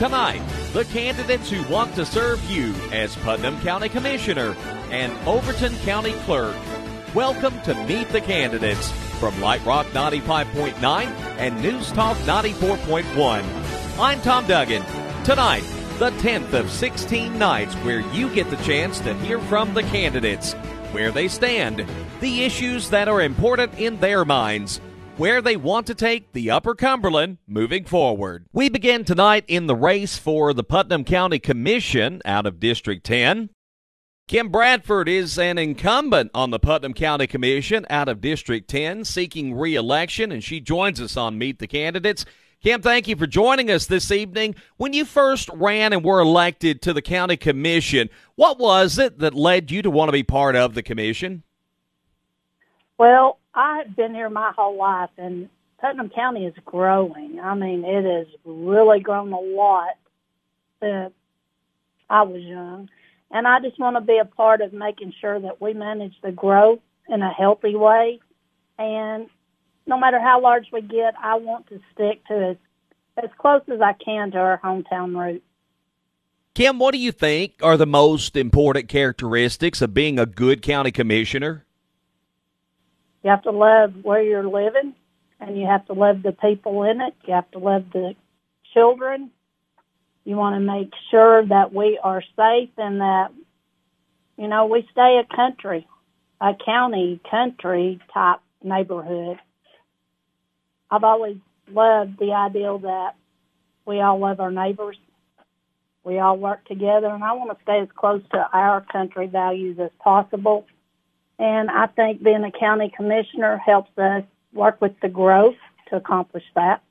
Tonight, the candidates who want to serve you as Putnam County Commissioner and Overton County Clerk. Welcome to Meet the Candidates from Lite Rock 95.9 and News Talk 94.1. I'm Tom Duggan. Tonight, the 10th of 16 nights where you get the chance to hear from the candidates, where they stand, the issues that are important in their minds where they want to take the Upper Cumberland moving forward. We begin tonight in the race for the Putnam County Commission out of District 10. Kim Bradford is an incumbent on the Putnam County Commission out of District 10, seeking re election, and she joins us on Meet the Candidates. Kim, thank you for joining us this evening. When you first ran and were elected to the County Commission, what was it that led you to want to be part of the Commission? Well, I've been here my whole life, and Putnam County is growing. I mean, it has really grown a lot since I was young. And I just want to be a part of making sure that we manage the growth in a healthy way. And no matter how large we get, I want to stick to as, as close as I can to our hometown roots. Kim, what do you think are the most important characteristics of being a good county commissioner? You have to love where you're living, and you have to love the people in it. You have to love the children. You want to make sure that we are safe and that, you know, we stay a country, a county country type neighborhood. I've always loved the ideal that we all love our neighbors. We all work together, and I want to stay as close to our country values as possible. And I think being a county commissioner helps us work with the growth to accomplish that.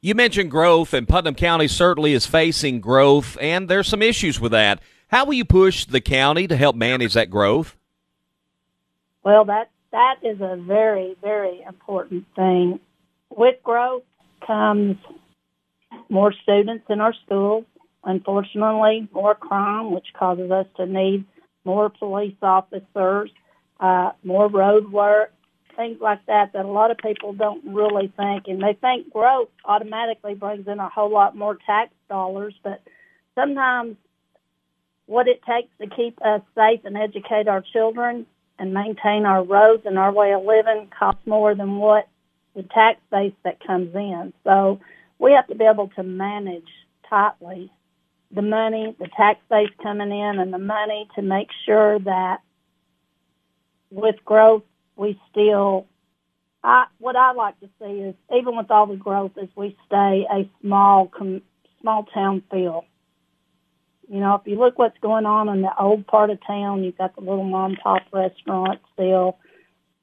You mentioned growth, and Putnam County certainly is facing growth, and there's some issues with that. How will you push the county to help manage that growth? Well, that that is a very, very important thing. With growth comes more students in our schools. Unfortunately, more crime, which causes us to need more police officers uh, more road work, things like that that a lot of people don't really think. And they think growth automatically brings in a whole lot more tax dollars, but sometimes what it takes to keep us safe and educate our children and maintain our roads and our way of living costs more than what the tax base that comes in. So we have to be able to manage tightly the money, the tax base coming in and the money to make sure that with growth, we still, I, what I like to see is even with all the growth is we stay a small, com, small town feel. You know, if you look what's going on in the old part of town, you've got the little mom pop restaurant still.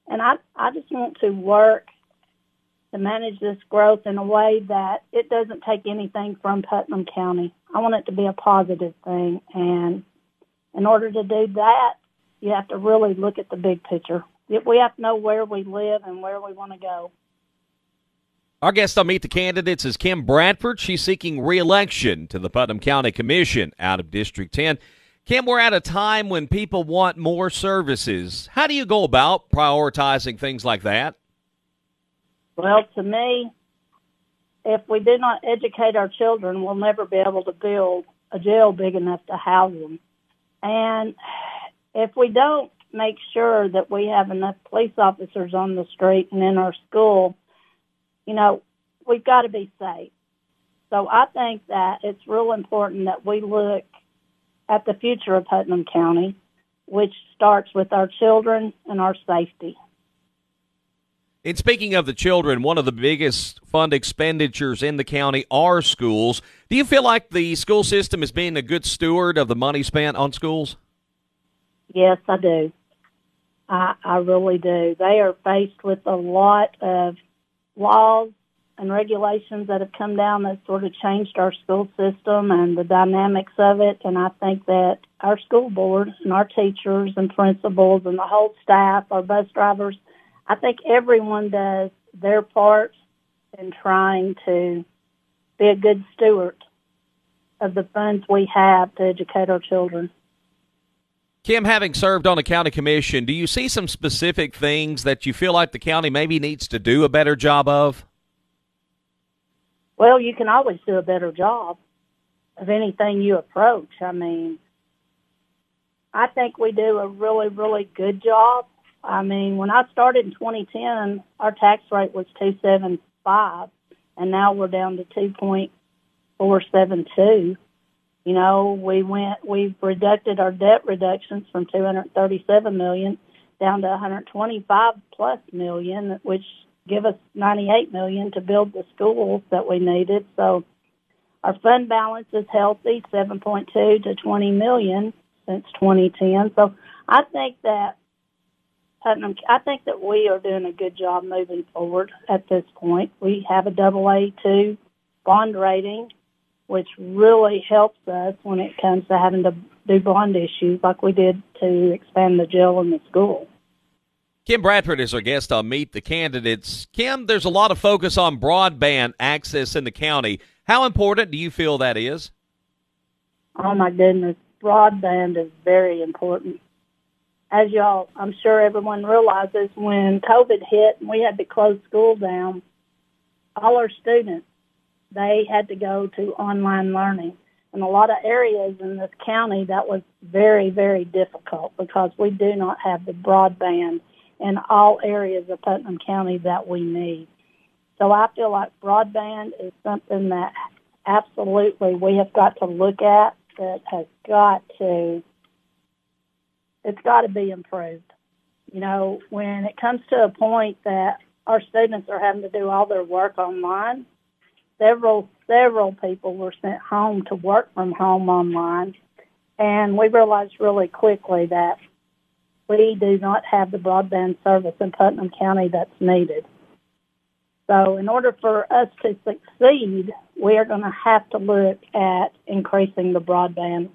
And I, I just want to work to manage this growth in a way that it doesn't take anything from Putnam County. I want it to be a positive thing. And in order to do that, you have to really look at the big picture. We have to know where we live and where we want to go. Our guest on Meet the Candidates is Kim Bradford. She's seeking re-election to the Putnam County Commission out of District 10. Kim, we're at a time when people want more services. How do you go about prioritizing things like that? Well, to me, if we do not educate our children, we'll never be able to build a jail big enough to house them. And if we don't make sure that we have enough police officers on the street and in our school, you know, we've got to be safe. So I think that it's real important that we look at the future of Putnam County, which starts with our children and our safety. And speaking of the children, one of the biggest fund expenditures in the county are schools. Do you feel like the school system is being a good steward of the money spent on schools? Yes, I do. I, I really do. They are faced with a lot of laws and regulations that have come down that sort of changed our school system and the dynamics of it. And I think that our school board and our teachers and principals and the whole staff, our bus drivers, I think everyone does their part in trying to be a good steward of the funds we have to educate our children. Kim, having served on a county commission, do you see some specific things that you feel like the county maybe needs to do a better job of? Well, you can always do a better job. of anything you approach. I mean, I think we do a really, really good job. I mean, when I started in 2010, our tax rate was 275, and now we're down to 2.472. You know, we went, we've reducted our debt reductions from 237 million down to 125 plus million, which give us 98 million to build the schools that we needed. So our fund balance is healthy, 7.2 to 20 million since 2010. So I think that Putnam, I think that we are doing a good job moving forward at this point. We have a double A two bond rating, which really helps us when it comes to having to do bond issues like we did to expand the jail and the school. Kim Bradford is our guest on Meet the Candidates. Kim, there's a lot of focus on broadband access in the county. How important do you feel that is? Oh my goodness, broadband is very important. As y'all, I'm sure everyone realizes when COVID hit and we had to close school down, all our students, they had to go to online learning. In a lot of areas in this county, that was very, very difficult because we do not have the broadband in all areas of Putnam County that we need. So I feel like broadband is something that absolutely we have got to look at that has got to it's got to be improved. You know, when it comes to a point that our students are having to do all their work online, several several people were sent home to work from home online, and we realized really quickly that we do not have the broadband service in Putnam County that's needed. So in order for us to succeed, we are going to have to look at increasing the broadband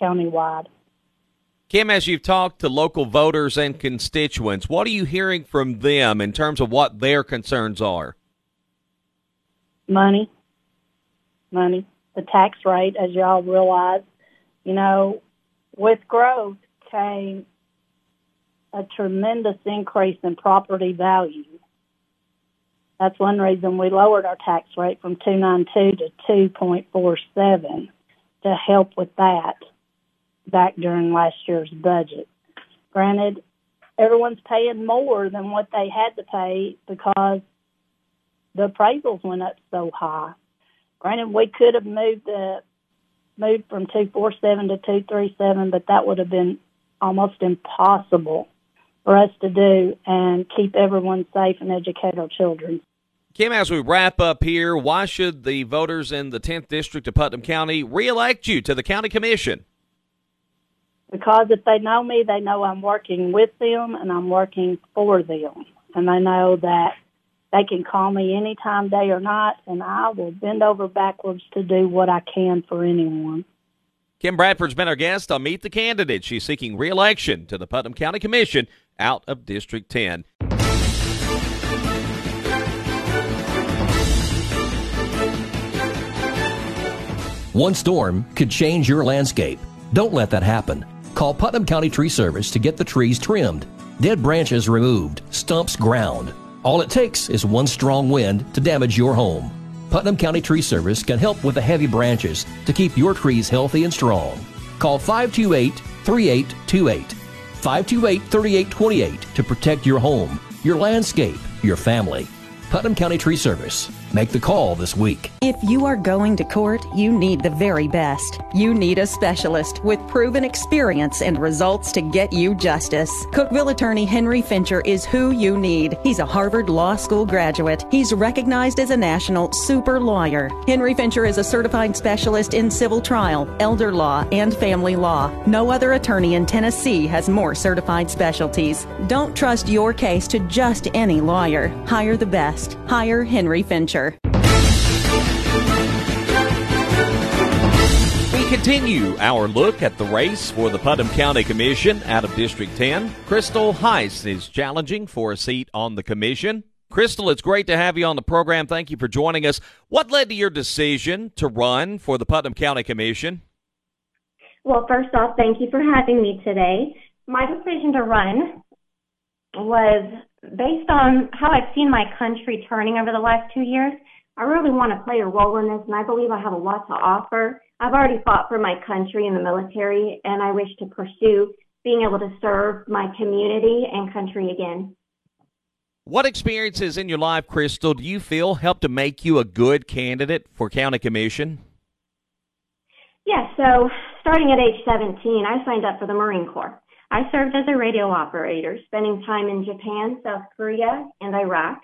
countywide. Kim, as you've talked to local voters and constituents, what are you hearing from them in terms of what their concerns are? Money. Money. The tax rate, as y'all realize, you know, with growth came a tremendous increase in property value. That's one reason we lowered our tax rate from 292 to 2.47 to help with that back during last year's budget. Granted, everyone's paying more than what they had to pay because the appraisals went up so high. Granted, we could have moved the moved from 247 to 237, but that would have been almost impossible for us to do and keep everyone safe and educate our children. Kim, as we wrap up here, why should the voters in the 10th District of Putnam County reelect you to the County Commission? Because if they know me, they know I'm working with them and I'm working for them. And they know that they can call me anytime, day or night, and I will bend over backwards to do what I can for anyone. Kim Bradford's been our guest on Meet the Candidate. She's seeking reelection to the Putnam County Commission out of District 10. One storm could change your landscape. Don't let that happen. Call Putnam County Tree Service to get the trees trimmed, dead branches removed, stumps ground. All it takes is one strong wind to damage your home. Putnam County Tree Service can help with the heavy branches to keep your trees healthy and strong. Call 528 3828 528 3828 to protect your home, your landscape, your family. Putnam County Tree Service. Make the call this week. If you are going to court, you need the very best. You need a specialist with proven experience and results to get you justice. Cookeville attorney Henry Fincher is who you need. He's a Harvard Law School graduate. He's recognized as a national super lawyer. Henry Fincher is a certified specialist in civil trial, elder law, and family law. No other attorney in Tennessee has more certified specialties. Don't trust your case to just any lawyer. Hire the best. Hire Henry Fincher. We continue our look at the race for the Putnam County Commission out of District 10. Krystal Heisz is challenging for a seat on the commission. Krystal, it's great to have you on the program. Thank you for joining us. What led to your decision to run for the Putnam County Commission? Well, first off, thank you for having me today. My decision to run was based on how I've seen my country turning over the last two years. I really want to play a role in this, and I believe I have a lot to offer I've already fought for my country in the military, and I wish to pursue being able to serve my community and country again. What experiences in your life, Krystal, do you feel helped to make you a good candidate for county commission? Yes, yeah, so starting at age 17, I signed up for the Marine Corps. I served as a radio operator, spending time in Japan, South Korea, and Iraq.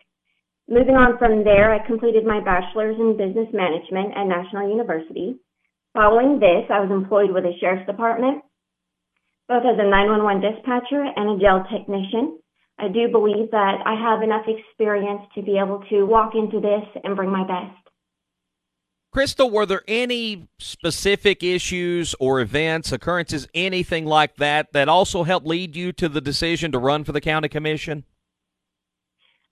Moving on from there, I completed my bachelor's in business management at National University. Following this, I was employed with the Sheriff's Department, both as a 911 dispatcher and a jail technician. I do believe that I have enough experience to be able to walk into this and bring my best. Krystal, were there any specific issues or events, occurrences, anything like that, that also helped lead you to the decision to run for the county commission?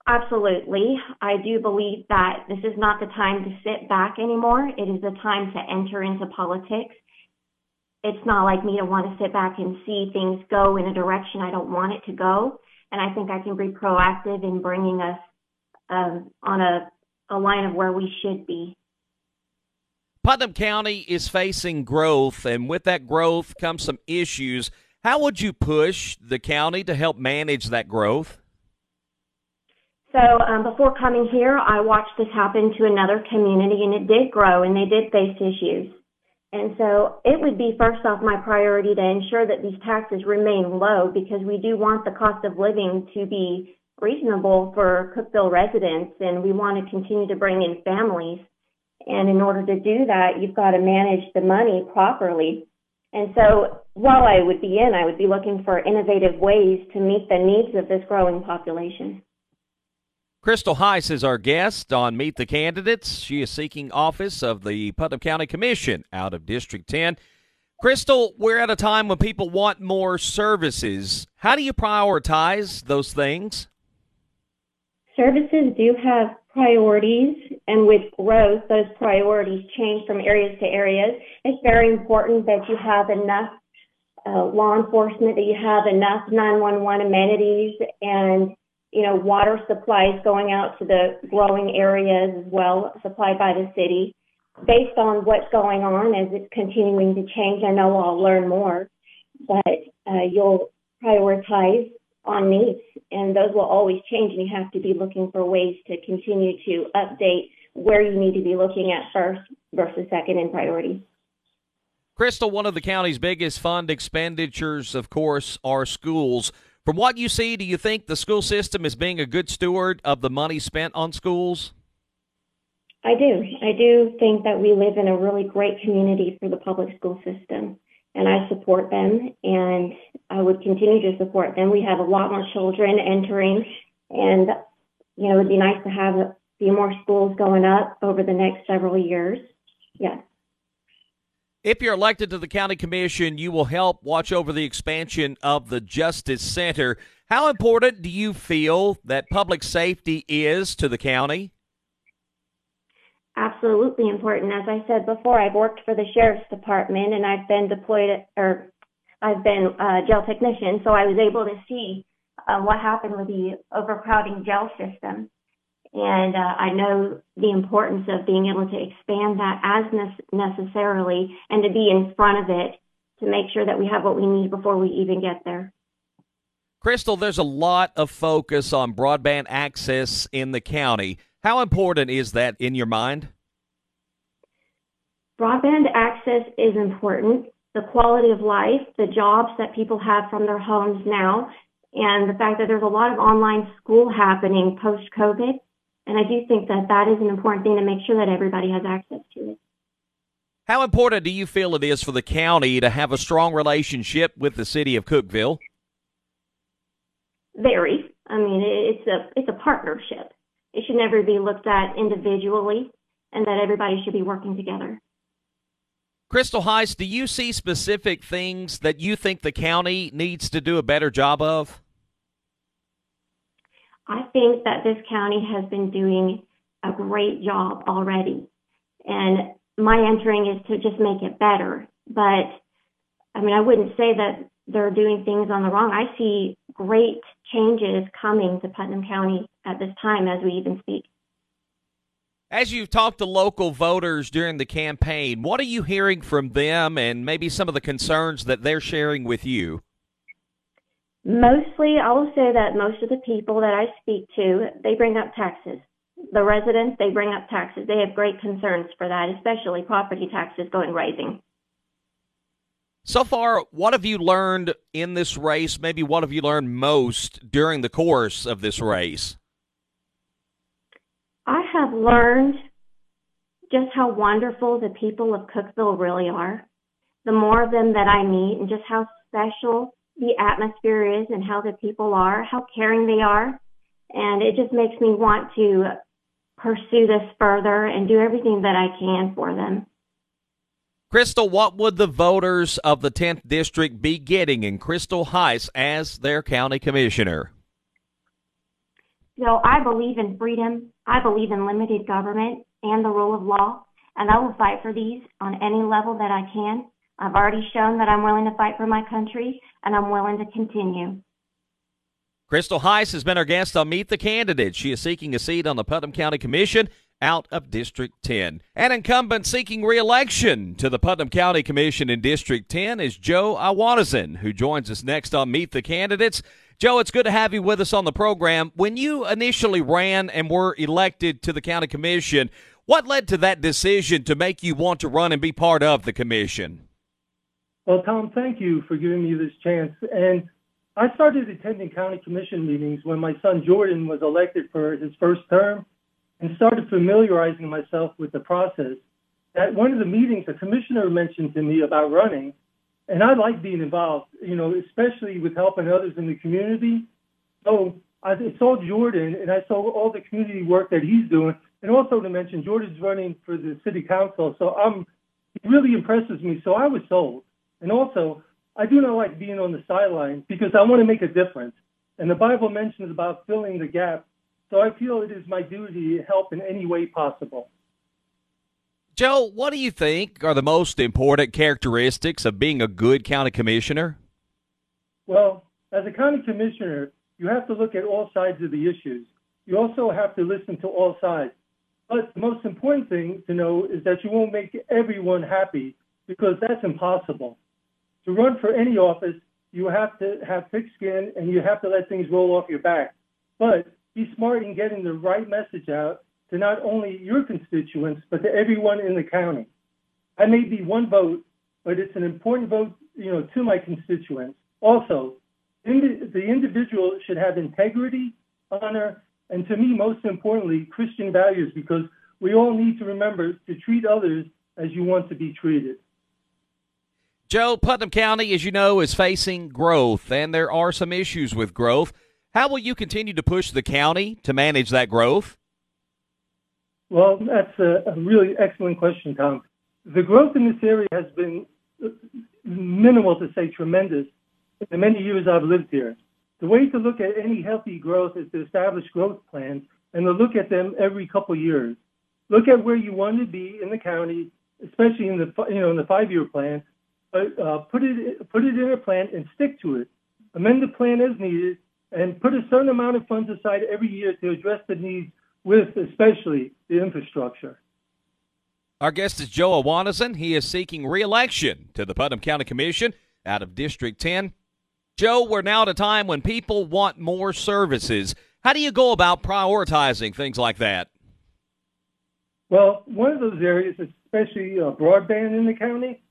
Absolutely. I do believe that this is not the time to sit back anymore. It is the time to enter into politics. It's not like me to want to sit back and see things go in a direction I don't want it to go and I think I can be proactive in bringing us um, on a, a line of where we should be. Putnam County is facing growth, and with that growth comes some issues. How would you push the county to help manage that growth? So, um, before coming here, I watched this happen to another community, and it did grow, and they did face issues. And so it would be first off my priority to ensure that these taxes remain low because we do want the cost of living to be reasonable for Cookeville residents and we want to continue to bring in families. And in order to do that, you've got to manage the money properly. And so while I would be in, I would be looking for innovative ways to meet the needs of this growing population. Krystal Heisz is our guest on Meet the Candidates. She is seeking office of the Putnam County Commission out of District 10. Krystal, we're at a time when people want more services. How do you prioritize those things? Services do have priorities, and with growth, those priorities change from areas to areas. It's very important that you have enough uh, law enforcement, that you have enough 911 amenities, and you know, water supplies going out to the growing areas as well, supplied by the city. Based on what's going on as it's continuing to change, I know I'll learn more, but uh, you'll prioritize on needs, and those will always change, and you have to be looking for ways to continue to update where you need to be looking at first versus second in priority. Krystal, one of the county's biggest fund expenditures, of course, are schools. From what you see, do you think the school system is being a good steward of the money spent on schools? I do. I do think that we live in a really great community for the public school system, and I support them, and Uh, would continue to support them. We have a lot more children entering, and you know, it would be nice to have a few more schools going up over the next several years. Yes. If you're elected to the county commission, you will help watch over the expansion of the Justice Center. How important do you feel that public safety is to the county? Absolutely important. As I said before, I've worked for the sheriff's department and I've been deployed or I've been a jail technician, so I was able to see uh, what happened with the overcrowding jail system. And uh, I know the importance of being able to expand that as ne- necessarily and to be in front of it to make sure that we have what we need before we even get there. Krystal, there's a lot of focus on broadband access in the county. How important is that in your mind? Broadband access is important. The quality of life, the jobs that people have from their homes now, and the fact that there's a lot of online school happening post COVID and I do think that that is an important thing to make sure that everybody has access to it. How important do you feel it is for the county to have a strong relationship with the city of Cookeville? Very. I mean, it's a it's a partnership. It should never be looked at individually, and that everybody should be working together. Krystal Heisz, do you see specific things that you think the county needs to do a better job of? I think that this county has been doing a great job already. And my entering is to just make it better. But I mean, I wouldn't say that they're doing things on the wrong. I see great changes coming to Putnam County at this time as we even speak. As you've talked to local voters during the campaign, what are you hearing from them and maybe some of the concerns that they're sharing with you? Mostly, I will say that most of the people that I speak to, they bring up taxes. The residents, they bring up taxes. They have great concerns for that, especially property taxes going rising. So far, what have you learned in this race? Maybe what have you learned most during the course of this race? I have learned just how wonderful the people of Cookeville really are. The more of them that I meet, and just how special the atmosphere is, and how the people are, how caring they are. And it just makes me want to pursue this further and do everything that I can for them. Krystal, what would the voters of the 10th District be getting in Krystal Heisz as their county commissioner? So I believe in freedom. I believe in limited government and the rule of law, and I will fight for these on any level that I can. I've already shown that I'm willing to fight for my country, and I'm willing to continue. Krystal Heisz has been our guest on Meet the Candidate. She is seeking a seat on the Putnam County Commission out of District 10. An incumbent seeking re-election to the Putnam County Commission in District 10 is Joe Iwanyszyn, who joins us next on Meet the Candidates. Joe, it's good to have you with us on the program. When you initially ran and were elected to the county commission, what led to that decision to make you want to run and be part of the commission? Well, Tom, thank you for giving me this chance. And I started attending county commission meetings when my son Jordan was elected for his first term and started familiarizing myself with the process. At one of the meetings, a commissioner mentioned to me about running, and I like being involved, you know, especially with helping others in the community. So I saw Jordan and I saw all the community work that he's doing. And also to mention, Jordan's running for the city council. So I'm, he really impresses me. So I was sold. And also, I do not like being on the sidelines because I want to make a difference. And the Bible mentions about filling the gap. So I feel it is my duty to help in any way possible. Joe, what do you think are the most important characteristics of being a good county commissioner? Well, as a county commissioner, you have to look at all sides of the issues. You also have to listen to all sides. But the most important thing to know is that you won't make everyone happy because that's impossible. To run for any office, you have to have thick skin and you have to let things roll off your back. But be smart in getting the right message out to not only your constituents, but to everyone in the county. I may be one vote, but it's an important vote, you know, to my constituents. Also, the individual should have integrity, honor, and to me, most importantly, Christian values, because we all need to remember to treat others as you want to be treated. Joe, Putnam County, as you know, is facing growth, and there are some issues with growth. How will you continue to push the county to manage that growth? Well, that's a, a really excellent question, Tom. The growth in this area has been minimal to say tremendous in the many years I've lived here. The way to look at any healthy growth is to establish growth plans and to look at them every couple years. Look at where you want to be in the county, especially in the you know in the five-year plan. But uh, put it put it in a plan and stick to it. Amend the plan as needed, and put a certain amount of funds aside every year to address the needs with especially the infrastructure. Our guest is Joe Iwanyszyn. He is seeking re-election to the Putnam County Commission out of District 10. Joe, we're now at a time when people want more services. How do you go about prioritizing things like that? Well, one of those areas, especially uh, broadband in the county,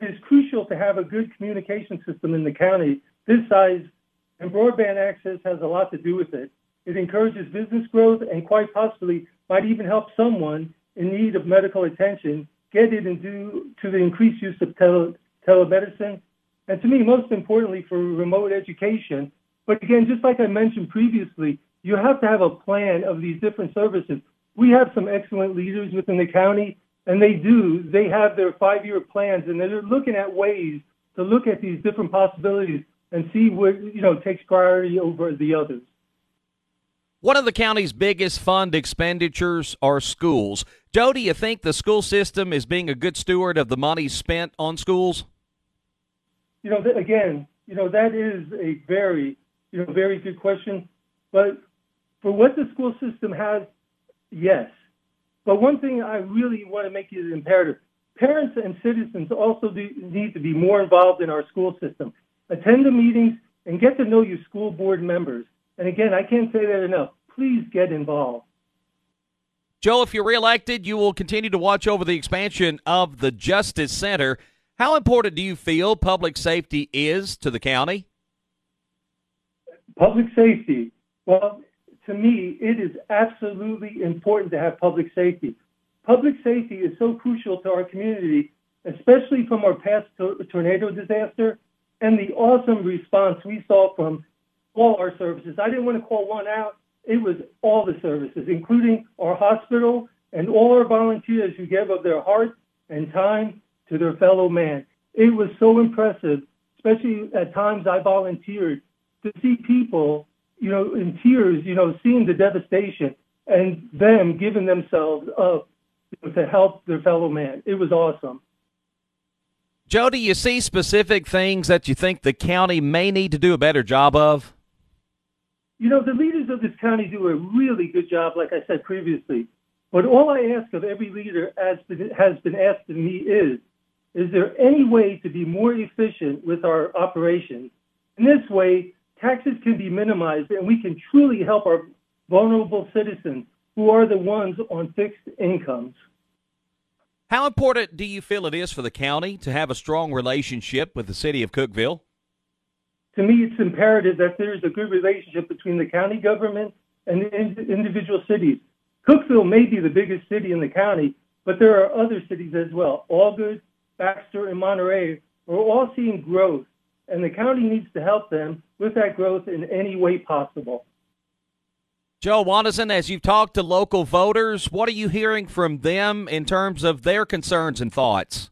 it is crucial to have a good communication system in the county this size, and broadband access has a lot to do with it. It encourages business growth and quite possibly might even help someone in need of medical attention get it and due to the increased use of tele- telemedicine. And to me, most importantly, for remote education. But again, just like I mentioned previously, you have to have a plan of these different services. We have some excellent leaders within the county, and they do. They have their five year plans, and they're looking at ways to look at these different possibilities and see what you know takes priority over the others. One of the county's biggest fund expenditures are schools. Joe, do you think the school system is being a good steward of the money spent on schools? You know, again, you know that is a very, you know, very good question. But for what the school system has, yes. But one thing I really want to make it imperative parents and citizens also need to be more involved in our school system. Attend the meetings and get to know your school board members. And again, I can't say that enough. Please get involved. Joe, if you're reelected, you will continue to watch over the expansion of the Justice Center. How important do you feel public safety is to the county? Public safety. Well, to me, it is absolutely important to have public safety. Public safety is so crucial to our community, especially from our past tornado disaster and the awesome response we saw from all our services. I didn't want to call one out. It was all the services, including our hospital and all our volunteers who gave of their heart and time to their fellow man. It was so impressive, especially at times I volunteered to see people, you know, in tears, you know, seeing the devastation and them giving themselves up to help their fellow man. It was awesome. Joe, do you see specific things that you think the county may need to do a better job of? You know, the leaders of this county do a really good job, like I said previously. But all I ask of every leader as has been asked of me is, is there any way to be more efficient with our operations? In this way, taxes can be minimized and we can truly help our vulnerable citizens who are the ones on fixed incomes. How important do you feel it is for the county to have a strong relationship with the city of Cookeville? To me, it's imperative that there's a good relationship between the county government and the individual cities. Cookeville may be the biggest city in the county, but there are other cities as well. Algood, Baxter, and Monterey are all seeing growth, and the county needs to help them with that growth in any way possible. Joe Iwanyszyn, as you've talked to local voters, what are you hearing from them in terms of their concerns and thoughts?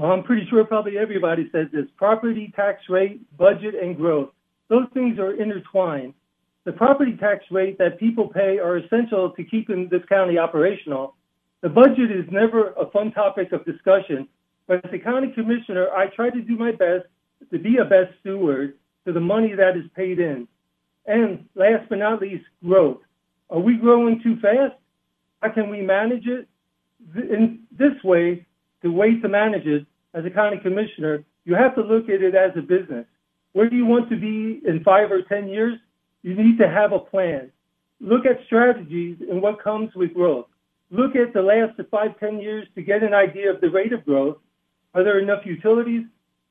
Well, I'm pretty sure probably everybody says this property tax rate, budget, and growth. Those things are intertwined. The property tax rate that people pay are essential to keeping this county operational. The budget is never a fun topic of discussion, but as a county commissioner, I try to do my best to be a best steward to the money that is paid in. And last but not least, growth. Are we growing too fast? How can we manage it? In this way, the way to manage it as a county commissioner, you have to look at it as a business. Where do you want to be in five or 10 years? You need to have a plan. Look at strategies and what comes with growth. Look at the last five, 10 years to get an idea of the rate of growth. Are there enough utilities,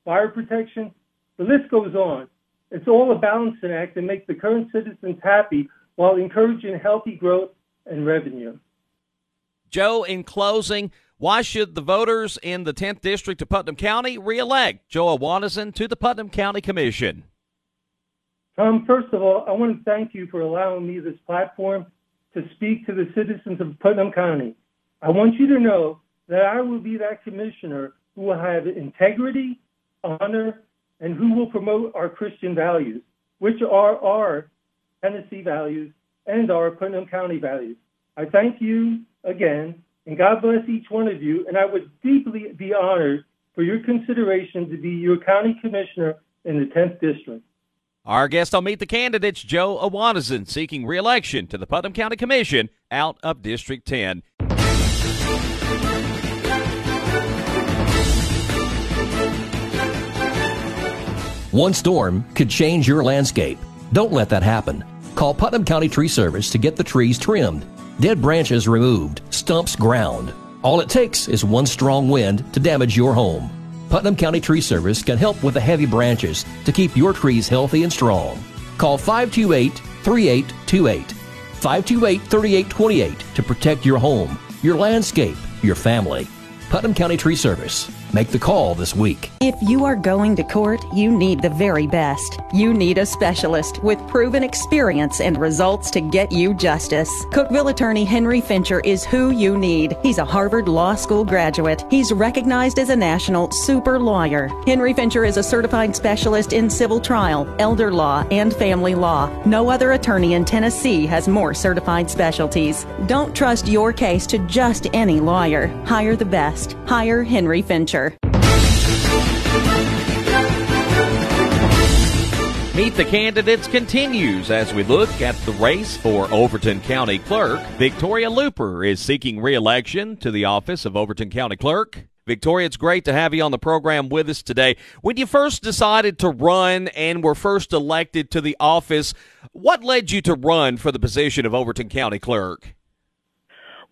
fire protection? The list goes on. It's all a balancing act to make the current citizens happy while encouraging healthy growth and revenue. Joe, in closing, why should the voters in the 10th District of Putnam County reelect Joe Iwanyszyn to the Putnam County Commission? Um, first of all, I want to thank you for allowing me this platform to speak to the citizens of Putnam County. I want you to know that I will be that commissioner who will have integrity, honor, and who will promote our Christian values, which are our Tennessee values and our Putnam County values. I thank you again, and God bless each one of you, and I would deeply be honored for your consideration to be your county commissioner in the 10th district. Our guest on Meet the Candidates, Joe Iwanyszyn, seeking re-election to the Putnam County Commission out of District 10. One storm could change your landscape. Don't let that happen. Call Putnam County Tree Service to get the trees trimmed, dead branches removed, stumps ground. All it takes is one strong wind to damage your home. Putnam County Tree Service can help with the heavy branches to keep your trees healthy and strong. Call 528 3828. 528 3828 to protect your home, your landscape, your family. Putnam County Tree Service. Make the call this week. If you are going to court, you need the very best. You need a specialist with proven experience and results to get you justice. Cookeville attorney Henry Fincher is who you need. He's a Harvard Law School graduate. He's recognized as a national super lawyer. Henry Fincher is a certified specialist in civil trial, elder law, and family law. No other attorney in Tennessee has more certified specialties. Don't trust your case to just any lawyer. Hire the best. Hire Henry Fincher. Meet the Candidates continues as we look at the race for Overton County Clerk. Victoria Looper is seeking re-election to the office of Overton County Clerk. Victoria, it's great to have you on the program with us today. When you first decided to run and were first elected to the office, what led you to run for the position of Overton County Clerk?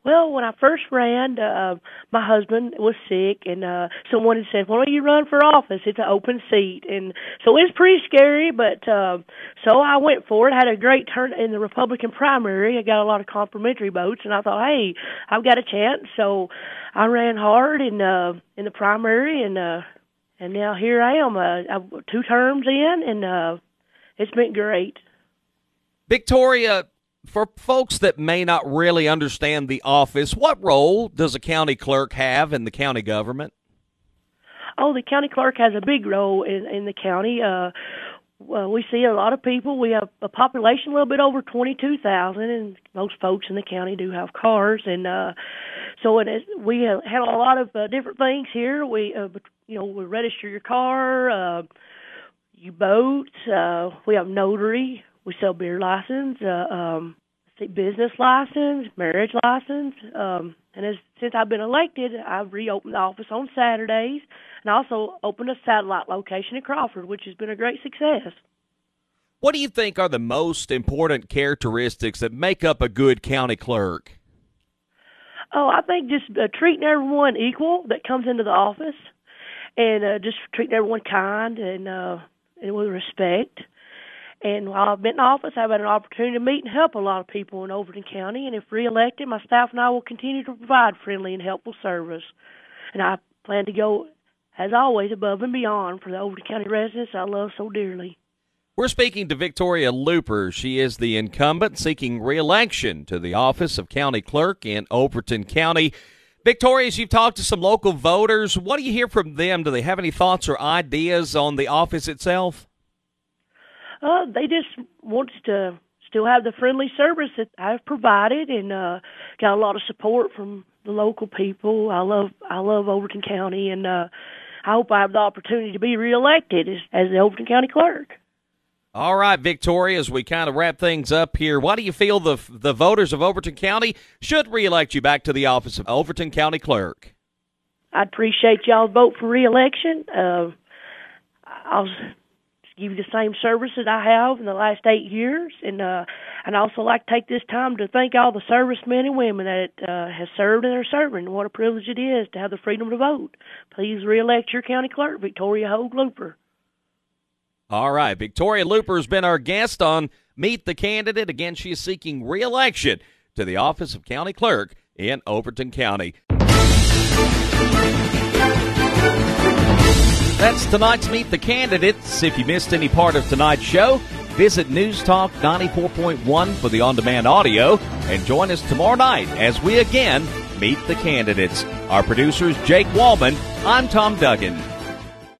Well, when I first ran, uh, my husband was sick, and uh, someone had said, "Why don't you run for office? It's an open seat." And so it was pretty scary, but uh, so I went for it. Had a great turn in the Republican primary. I got a lot of complimentary votes, and I thought, "Hey, I've got a chance." So I ran hard in uh, in the primary, and uh, and now here I am, uh, two terms in, and uh, it's been great. Victoria, for folks that may not really understand the office, what role does a county clerk have in the county government? Oh, the county clerk has a big role in in the county. Uh, well, we see a lot of people. We have a population a little bit over 22,000, and most folks in the county do have cars. And uh, so it is, we have had a lot of uh, different things here. We, uh, you know, we register your car, uh, you boat, uh, we have notary, we sell beer license, uh, um, business license, marriage license. Um, and as, since I've been elected, I've reopened the office on Saturdays and also opened a satellite location in Crawford, which has been a great success. What do you think are the most important characteristics that make up a good county clerk? Oh, I think just uh, treating everyone equal that comes into the office, and uh, just treating everyone kind and uh, and with respect. And while I've been in office, I've had an opportunity to meet and help a lot of people in Overton County. And if reelected, my staff and I will continue to provide friendly and helpful service. And I plan to go, as always, above and beyond for the Overton County residents I love so dearly. We're speaking to Victoria Looper. She is the incumbent seeking reelection to the office of county clerk in Overton County. Victoria, as you've talked to some local voters, what do you hear from them? Do they have any thoughts or ideas on the office itself? Uh, they just want to still have the friendly service that I've provided, and uh, got a lot of support from the local people. I love I love Overton County, and uh, I hope I have the opportunity to be reelected as, as the Overton County Clerk. All right, Victoria, as we kind of wrap things up here, why do you feel the the voters of Overton County should reelect you back to the office of Overton County Clerk? I'd appreciate y'all vote for reelection. Uh, I'll give you the same service that I have in the last eight years, and uh, and I also like to take this time to thank all the servicemen and women that uh, have served and are serving. What a privilege it is to have the freedom to vote. Please reelect your county clerk, Victoria Hogue Looper. All right, Victoria Looper has been our guest on Meet the Candidate. Again, she is seeking reelection to the office of county clerk in Overton County. That's tonight's Meet the Candidates. If you missed any part of tonight's show, visit News Talk 94.1 for the on demand audio and join us tomorrow night as we again meet the candidates. Our producer is Jake Wallman. I'm Tom Duggan.